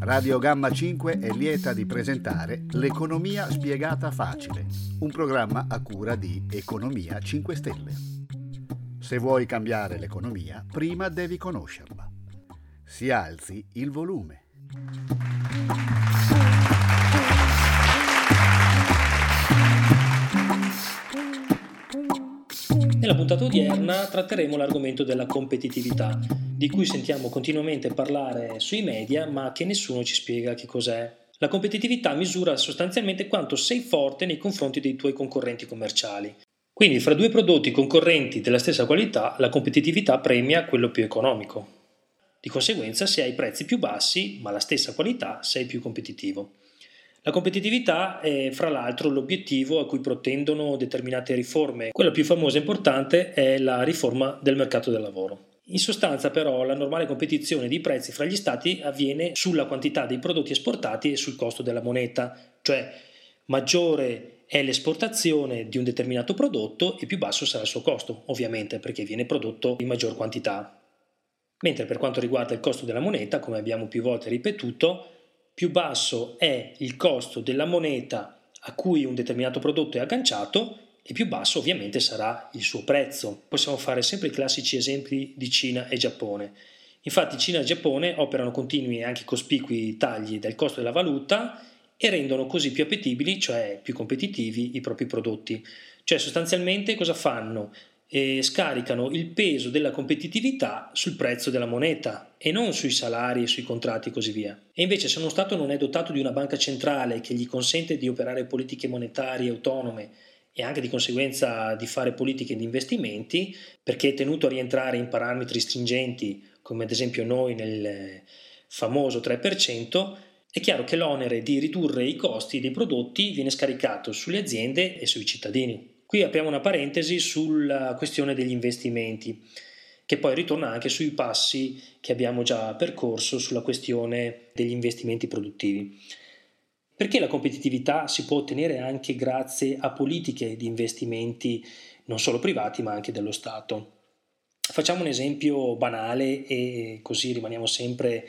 Radio Gamma 5 è lieta di presentare L'economia spiegata facile, un programma a cura di Economia 5 Stelle. Se vuoi cambiare l'economia, prima devi conoscerla. Si alzi il volume. Nella puntata odierna tratteremo l'argomento della competitività di cui sentiamo continuamente parlare sui media ma che nessuno ci spiega che cos'è. La competitività misura sostanzialmente quanto sei forte nei confronti dei tuoi concorrenti commerciali. Quindi fra due prodotti concorrenti della stessa qualità la competitività premia quello più economico. Di conseguenza se hai prezzi più bassi ma la stessa qualità sei più competitivo. La competitività è fra l'altro l'obiettivo a cui protendono determinate riforme. Quella più famosa e importante è la riforma del mercato del lavoro. In sostanza però la normale competizione di prezzi fra gli stati avviene sulla quantità dei prodotti esportati e sul costo della moneta, cioè maggiore è l'esportazione di un determinato prodotto e più basso sarà il suo costo, ovviamente perché viene prodotto in maggior quantità. Mentre per quanto riguarda il costo della moneta, come abbiamo più volte ripetuto, più basso è il costo della moneta a cui un determinato prodotto è agganciato e più basso ovviamente sarà il suo prezzo. Possiamo fare sempre i classici esempi di Cina e Giappone. Infatti Cina e Giappone operano continui e anche cospicui tagli del costo della valuta e rendono così più appetibili, cioè più competitivi, i propri prodotti. Cioè sostanzialmente cosa fanno? E scaricano il peso della competitività sul prezzo della moneta e non sui salari e sui contratti e così via. E invece se uno Stato non è dotato di una banca centrale che gli consente di operare politiche monetarie autonome e anche di conseguenza di fare politiche di investimenti perché è tenuto a rientrare in parametri stringenti come ad esempio noi nel famoso 3%, è chiaro che l'onere di ridurre i costi dei prodotti viene scaricato sulle aziende e sui cittadini. Qui apriamo una parentesi sulla questione degli investimenti, che poi ritorna anche sui passi che abbiamo già percorso sulla questione degli investimenti produttivi. Perché la competitività si può ottenere anche grazie a politiche di investimenti non solo privati ma anche dello Stato. Facciamo un esempio banale e così rimaniamo sempre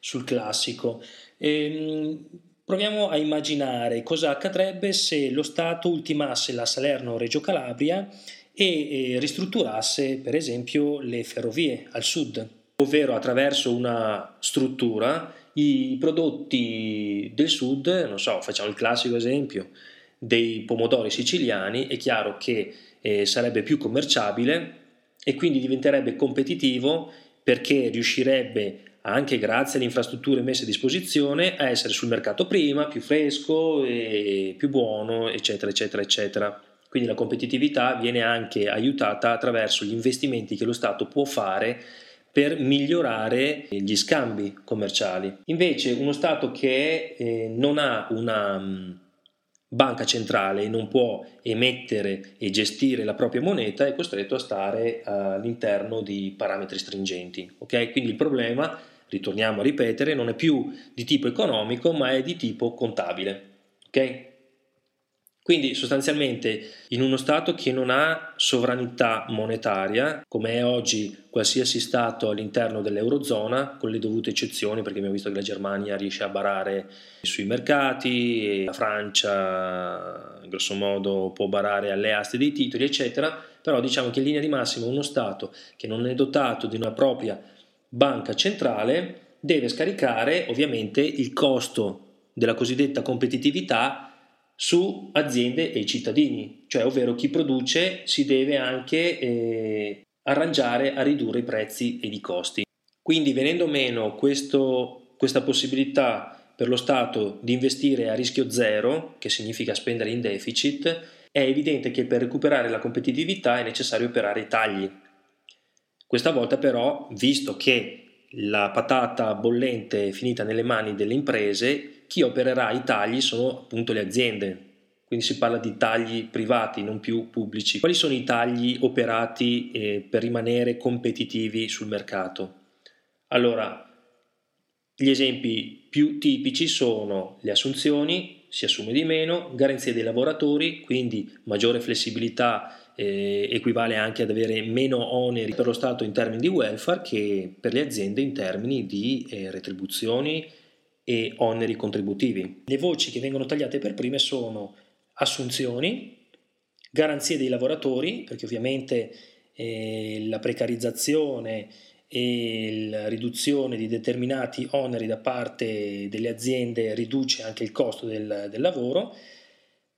sul classico. Ehm, proviamo a immaginare cosa accadrebbe se lo Stato ultimasse la Salerno-Reggio Calabria e ristrutturasse per esempio le ferrovie al sud, ovvero attraverso una struttura i prodotti del sud, non so, facciamo il classico esempio dei pomodori siciliani, è chiaro che eh, sarebbe più commerciabile e quindi diventerebbe competitivo perché riuscirebbe anche grazie alle infrastrutture messe a disposizione a essere sul mercato prima, più fresco e più buono, eccetera, eccetera, eccetera. Quindi la competitività viene anche aiutata attraverso gli investimenti che lo Stato può fare per migliorare gli scambi commerciali. Invece uno Stato che eh, non ha una um, banca centrale e non può emettere e gestire la propria moneta è costretto a stare all'interno di parametri stringenti. Okay? Quindi il problema, ritorniamo a ripetere, non è più di tipo economico ma è di tipo contabile. Okay? Quindi sostanzialmente in uno Stato che non ha sovranità monetaria, come è oggi qualsiasi Stato all'interno dell'Eurozona, con le dovute eccezioni, perché abbiamo visto che la Germania riesce a barare sui mercati, la Francia grosso modo può barare alle aste dei titoli, eccetera, però diciamo che in linea di massima uno Stato che non è dotato di una propria banca centrale deve scaricare ovviamente il costo della cosiddetta competitività su aziende e cittadini, cioè ovvero chi produce si deve anche eh, arrangiare a ridurre i prezzi ed i costi. Quindi venendo meno questo, questa possibilità per lo Stato di investire a rischio zero, che significa spendere in deficit, è evidente che per recuperare la competitività è necessario operare tagli. Questa volta però, visto che la patata bollente è finita nelle mani delle imprese, chi opererà i tagli sono appunto le aziende, quindi si parla di tagli privati, non più pubblici. Quali sono i tagli operati eh, per rimanere competitivi sul mercato? Allora, gli esempi più tipici sono le assunzioni, si assume di meno, garanzia dei lavoratori, quindi maggiore flessibilità eh, equivale anche ad avere meno oneri per lo Stato in termini di welfare che per le aziende in termini di eh, retribuzioni e oneri contributivi. Le voci che vengono tagliate per prime sono assunzioni, garanzie dei lavoratori, perché ovviamente eh, la precarizzazione e la riduzione di determinati oneri da parte delle aziende riduce anche il costo del, del lavoro,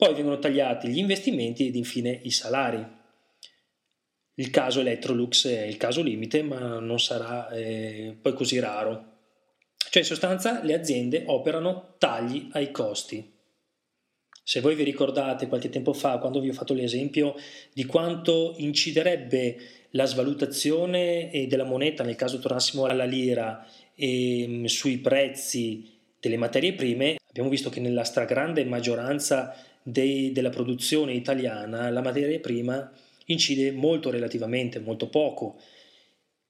poi vengono tagliati gli investimenti ed infine i salari. Il caso Electrolux è il caso limite, ma non sarà eh, poi così raro. Cioè in sostanza le aziende operano tagli ai costi. Se voi vi ricordate qualche tempo fa, quando vi ho fatto l'esempio di quanto inciderebbe la svalutazione della moneta, nel caso tornassimo alla lira, e mm, sui prezzi delle materie prime, abbiamo visto che nella stragrande maggioranza dei, della produzione italiana la materia prima incide molto relativamente, molto poco.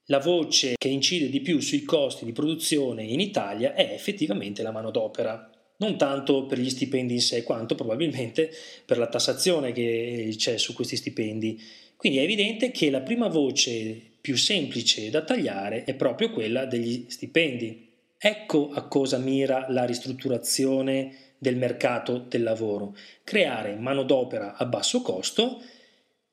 La voce che incide di più sui costi di produzione in Italia è effettivamente la manodopera non tanto per gli stipendi in sé, quanto probabilmente per la tassazione che c'è su questi stipendi. Quindi è evidente che la prima voce più semplice da tagliare è proprio quella degli stipendi. Ecco a cosa mira la ristrutturazione del mercato del lavoro, creare manodopera a basso costo,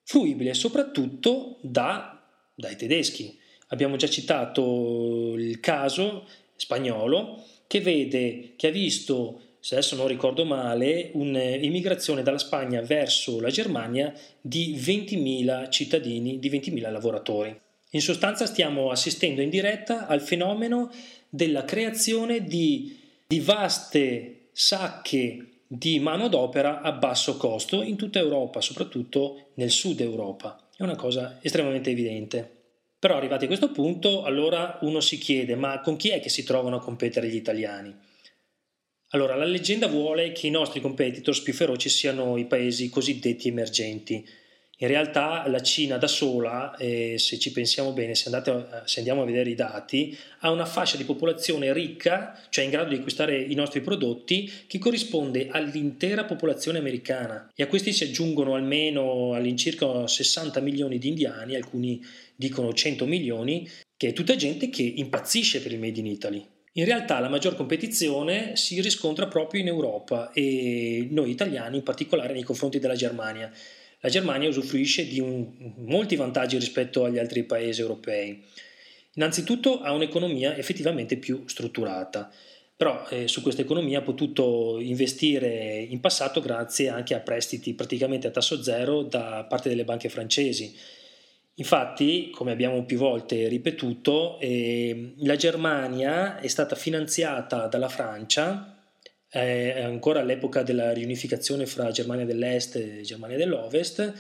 fruibile soprattutto da, dai tedeschi. Abbiamo già citato il caso spagnolo che vede, che ha visto se adesso non ricordo male, un'immigrazione dalla Spagna verso la Germania di 20.000 cittadini, di 20.000 lavoratori. In sostanza stiamo assistendo in diretta al fenomeno della creazione di, di vaste sacche di manodopera a basso costo in tutta Europa, soprattutto nel sud Europa. È una cosa estremamente evidente. Però arrivati a questo punto, allora uno si chiede, ma con chi è che si trovano a competere gli italiani? Allora, la leggenda vuole che i nostri competitors più feroci siano i paesi cosiddetti emergenti. In realtà la Cina da sola, eh, se ci pensiamo bene, se, andate, se, andiamo a vedere i dati, ha una fascia di popolazione ricca, cioè in grado di acquistare i nostri prodotti, che corrisponde all'intera popolazione americana. E a questi si aggiungono almeno all'incirca 60 milioni di indiani, alcuni dicono 100 milioni, che è tutta gente che impazzisce per il Made in Italy. In realtà la maggior competizione si riscontra proprio in Europa e noi italiani in particolare nei confronti della Germania. La Germania usufruisce di un, molti vantaggi rispetto agli altri paesi europei. Innanzitutto ha un'economia effettivamente più strutturata, però eh, su questa economia ha potuto investire in passato grazie anche a prestiti praticamente a tasso zero da parte delle banche francesi Infatti, come abbiamo più volte ripetuto, eh, la Germania è stata finanziata dalla Francia, eh, ancora all'epoca della riunificazione fra Germania dell'Est e Germania dell'Ovest,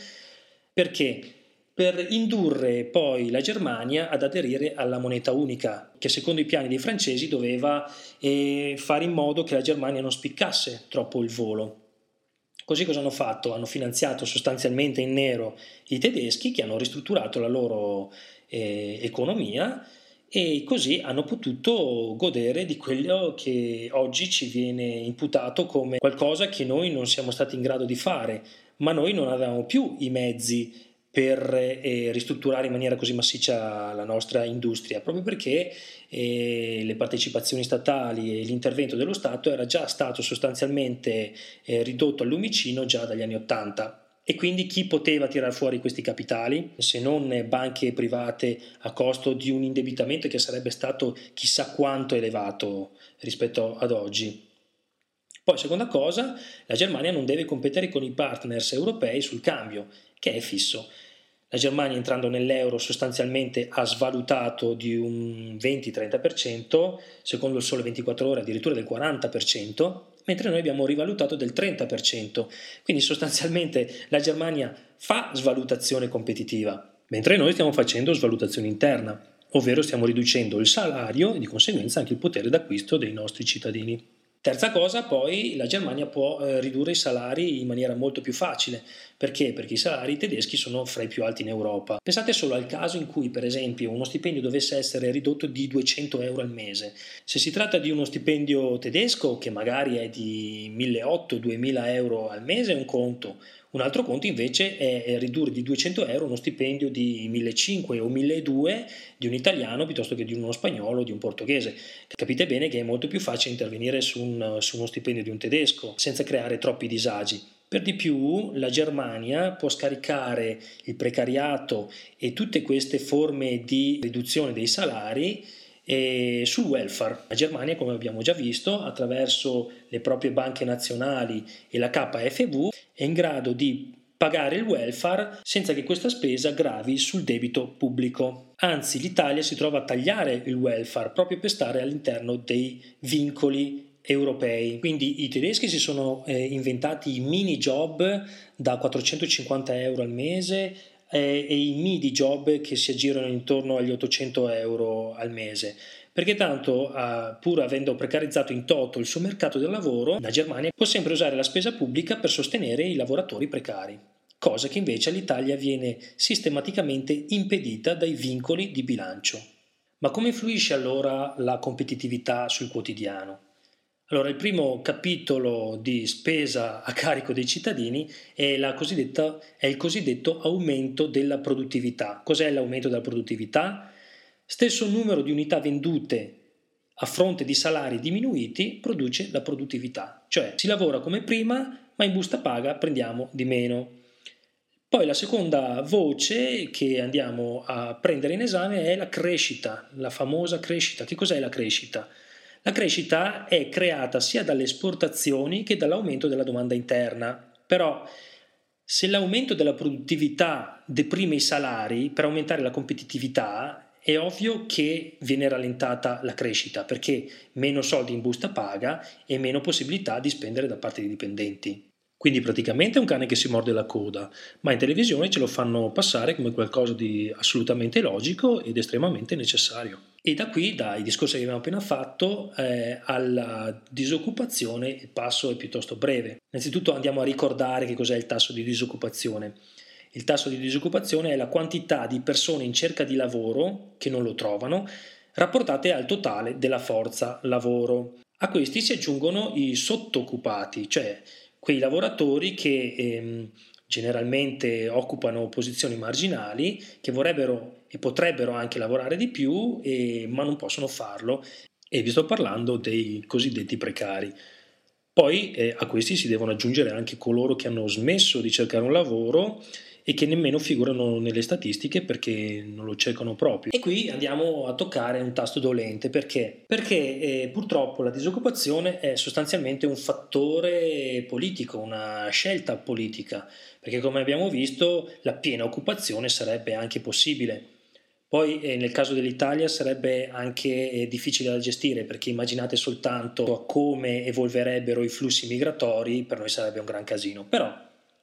perché? Per indurre poi la Germania ad aderire alla moneta unica, che secondo i piani dei francesi doveva eh, fare in modo che la Germania non spiccasse troppo il volo. Così cosa hanno fatto? Hanno finanziato sostanzialmente in nero i tedeschi che hanno ristrutturato la loro eh, economia e così hanno potuto godere di quello che oggi ci viene imputato come qualcosa che noi non siamo stati in grado di fare, ma noi non avevamo più i mezzi per eh, ristrutturare in maniera così massiccia la nostra industria, proprio perché eh, le partecipazioni statali e l'intervento dello Stato era già stato sostanzialmente eh, ridotto al lumicino già dagli anni Ottanta. E quindi chi poteva tirare fuori questi capitali, se non banche private a costo di un indebitamento che sarebbe stato chissà quanto elevato rispetto ad oggi? Poi, seconda cosa, la Germania non deve competere con i partners europei sul cambio, che è fisso. La Germania entrando nell'euro sostanzialmente ha svalutato di un 20-30%, secondo il sole 24 ore addirittura del 40%, mentre noi abbiamo rivalutato del 30%. Quindi sostanzialmente la Germania fa svalutazione competitiva, mentre noi stiamo facendo svalutazione interna, ovvero stiamo riducendo il salario e di conseguenza anche il potere d'acquisto dei nostri cittadini. Terza cosa, poi la Germania può eh, ridurre i salari in maniera molto più facile. Perché? Perché i salari tedeschi sono fra i più alti in Europa. Pensate solo al caso in cui, per esempio, uno stipendio dovesse essere ridotto di 200 euro al mese. Se si tratta di uno stipendio tedesco, che magari è di 1.800-2.000 euro al mese, è un conto. Un altro conto invece è ridurre di 200 euro uno stipendio di 1.500 o 1.200 di un italiano piuttosto che di uno spagnolo o di un portoghese. Capite bene che è molto più facile intervenire su, un, su uno stipendio di un tedesco senza creare troppi disagi. Per di più, la Germania può scaricare il precariato e tutte queste forme di riduzione dei salari e sul welfare. La Germania, come abbiamo già visto, attraverso le proprie banche nazionali e la KfW, è in grado di pagare il welfare senza che questa spesa gravi sul debito pubblico. Anzi, l'Italia si trova a tagliare il welfare proprio per stare all'interno dei vincoli europei. Quindi i tedeschi si sono eh, inventati i mini job da 450 euro al mese eh, e i midi job che si aggirano intorno agli 800 euro al mese. Perché tanto, pur avendo precarizzato in toto il suo mercato del lavoro, la Germania può sempre usare la spesa pubblica per sostenere i lavoratori precari, cosa che invece all'Italia viene sistematicamente impedita dai vincoli di bilancio. Ma come influisce allora la competitività sul quotidiano? Allora, il primo capitolo di spesa a carico dei cittadini è, è, il cosiddetto aumento della produttività. Cos'è l'aumento della produttività? Stesso numero di unità vendute a fronte di salari diminuiti produce la produttività, cioè si lavora come prima, ma in busta paga prendiamo di meno. Poi la seconda voce che andiamo a prendere in esame è la crescita, la famosa crescita. Che cos'è la crescita? La crescita è creata sia dalle esportazioni che dall'aumento della domanda interna. Però se l'aumento della produttività deprime i salari per aumentare la competitività, è ovvio che viene rallentata la crescita perché meno soldi in busta paga e meno possibilità di spendere da parte dei dipendenti. Quindi praticamente è un cane che si morde la coda, ma in televisione ce lo fanno passare come qualcosa di assolutamente logico ed estremamente necessario. E da qui, dai discorsi che abbiamo appena fatto, eh, alla disoccupazione il passo è piuttosto breve. Innanzitutto andiamo a ricordare che cos'è il tasso di disoccupazione. Il tasso di disoccupazione è la quantità di persone in cerca di lavoro che non lo trovano, rapportate al totale della forza lavoro. A questi si aggiungono i sottooccupati, cioè quei lavoratori che ehm, generalmente occupano posizioni marginali, che vorrebbero e potrebbero anche lavorare di più, e, ma non possono farlo. E vi sto parlando dei cosiddetti precari. Poi eh, a questi si devono aggiungere anche coloro che hanno smesso di cercare un lavoro e che nemmeno figurano nelle statistiche perché non lo cercano proprio. E qui andiamo a toccare un tasto dolente perché? Perché eh, purtroppo la disoccupazione è sostanzialmente un fattore politico, una scelta politica, perché come abbiamo visto la piena occupazione sarebbe anche possibile. Poi eh, nel caso dell'Italia sarebbe anche eh, difficile da gestire perché immaginate soltanto come evolverebbero i flussi migratori, per noi sarebbe un gran casino. Però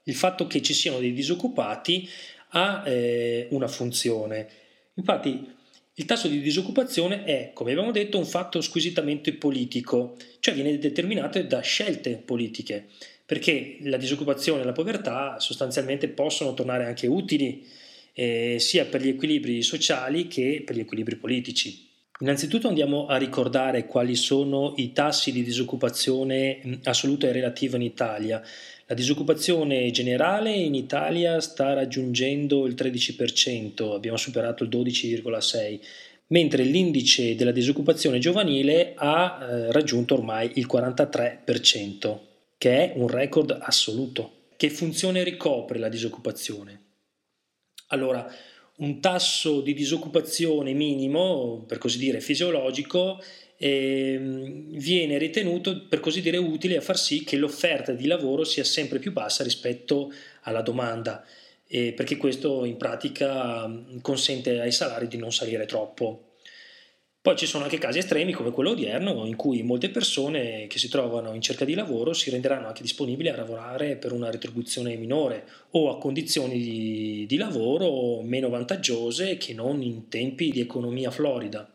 il fatto che ci siano dei disoccupati ha eh, una funzione. Infatti il tasso di disoccupazione è, come abbiamo detto, un fatto squisitamente politico, cioè viene determinato da scelte politiche, perché la disoccupazione e la povertà sostanzialmente possono tornare anche utili eh, sia per gli equilibri sociali che per gli equilibri politici. Innanzitutto andiamo a ricordare quali sono i tassi di disoccupazione assoluta e relativa in Italia. La disoccupazione generale in Italia sta raggiungendo il 13%, abbiamo superato il 12,6%, mentre l'indice della disoccupazione giovanile ha eh, raggiunto ormai il 43%, che è un record assoluto. Che funzione ricopre la disoccupazione? Allora, un tasso di disoccupazione minimo, per così dire fisiologico, eh, viene ritenuto per così dire utile a far sì che l'offerta di lavoro sia sempre più bassa rispetto alla domanda, eh, perché questo in pratica consente ai salari di non salire troppo. Poi ci sono anche casi estremi come quello odierno in cui molte persone che si trovano in cerca di lavoro si renderanno anche disponibili a lavorare per una retribuzione minore o a condizioni di, di lavoro meno vantaggiose che non in tempi di economia florida.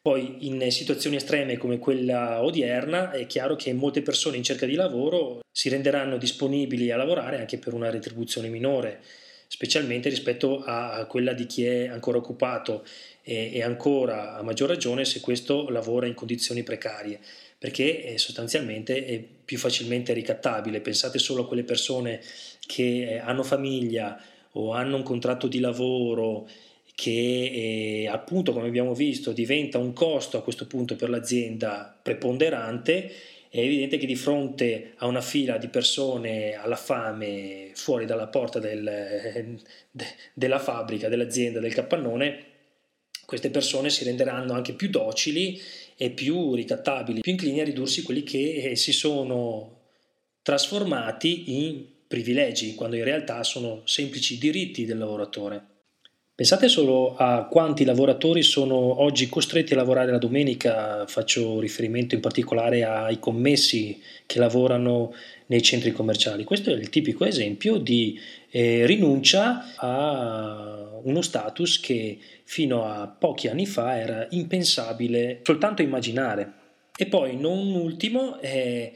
Poi in situazioni estreme come quella odierna è chiaro che molte persone in cerca di lavoro si renderanno disponibili a lavorare anche per una retribuzione minore, specialmente rispetto a quella di chi è ancora occupato e, ancora a maggior ragione se questo lavora in condizioni precarie perché è sostanzialmente è più facilmente ricattabile. Pensate solo a quelle persone che hanno famiglia o hanno un contratto di lavoro che eh, appunto come abbiamo visto diventa un costo a questo punto per l'azienda preponderante, è evidente che di fronte a una fila di persone alla fame fuori dalla porta del, de, della fabbrica, dell'azienda, del capannone, queste persone si renderanno anche più docili e più ricattabili, più inclini a ridursi quelli che eh, si sono trasformati in privilegi, quando in realtà sono semplici diritti del lavoratore. Pensate solo a quanti lavoratori sono oggi costretti a lavorare la domenica, faccio riferimento in particolare ai commessi che lavorano nei centri commerciali. Questo è il tipico esempio di eh, rinuncia a uno status che fino a pochi anni fa era impensabile soltanto immaginare. E poi, non ultimo, eh,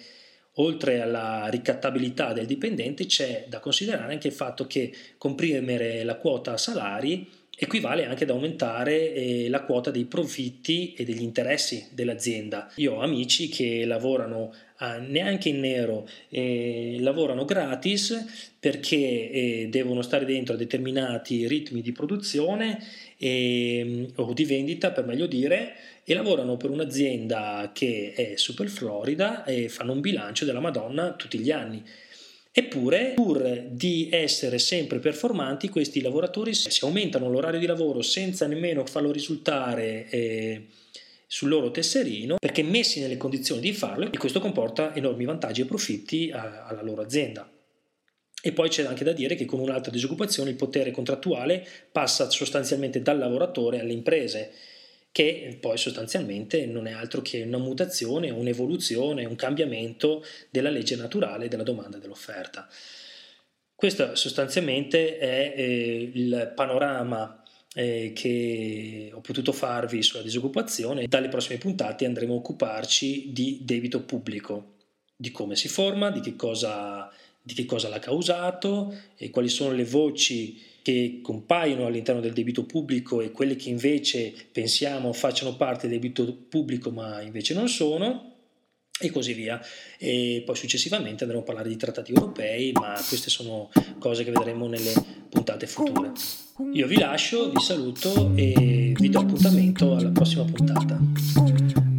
oltre alla ricattabilità del dipendente, c'è da considerare anche il fatto che comprimere la quota salari equivale anche ad aumentare eh, la quota dei profitti e degli interessi dell'azienda. Io ho amici che lavorano ah, neanche in nero, eh, lavorano gratis perché eh, devono stare dentro a determinati ritmi di produzione e, o di vendita, per meglio dire, e lavorano per un'azienda che è super florida e fanno un bilancio della Madonna tutti gli anni. Eppure, pur di essere sempre performanti, questi lavoratori si aumentano l'orario di lavoro senza nemmeno farlo risultare eh, sul loro tesserino, perché messi nelle condizioni di farlo, e questo comporta enormi vantaggi e profitti a, alla loro azienda. E poi c'è anche da dire che con un'altra disoccupazione il potere contrattuale passa sostanzialmente dal lavoratore alle imprese che poi sostanzialmente non è altro che una mutazione, un'evoluzione, un cambiamento della legge naturale della domanda e dell'offerta. Questo sostanzialmente è eh, il panorama eh, che ho potuto farvi sulla disoccupazione. Dalle prossime puntate andremo a occuparci di debito pubblico, di come si forma, di che cosa, di che cosa l'ha causato e quali sono le voci che compaiono all'interno del debito pubblico e quelle che invece pensiamo facciano parte del debito pubblico ma invece non sono e così via. E poi successivamente andremo a parlare di trattati europei, ma queste sono cose che vedremo nelle puntate future. Io vi lascio, vi saluto e vi do appuntamento alla prossima puntata.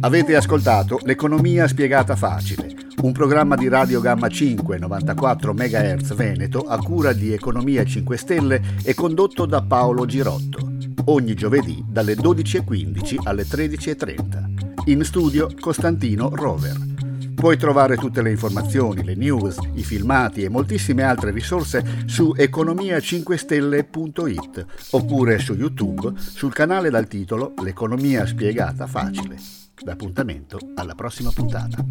Avete ascoltato L'economia spiegata facile un programma di Radio Gamma 5 94 MHz Veneto a cura di Economia 5 Stelle e condotto da Paolo Girotto. Ogni giovedì dalle 12.15 alle 13.30. In studio Costantino Rover. Puoi trovare tutte le informazioni, le news, i filmati e moltissime altre risorse su economia5stelle.it oppure su YouTube sul canale dal titolo L'economia spiegata facile. L'appuntamento alla prossima puntata.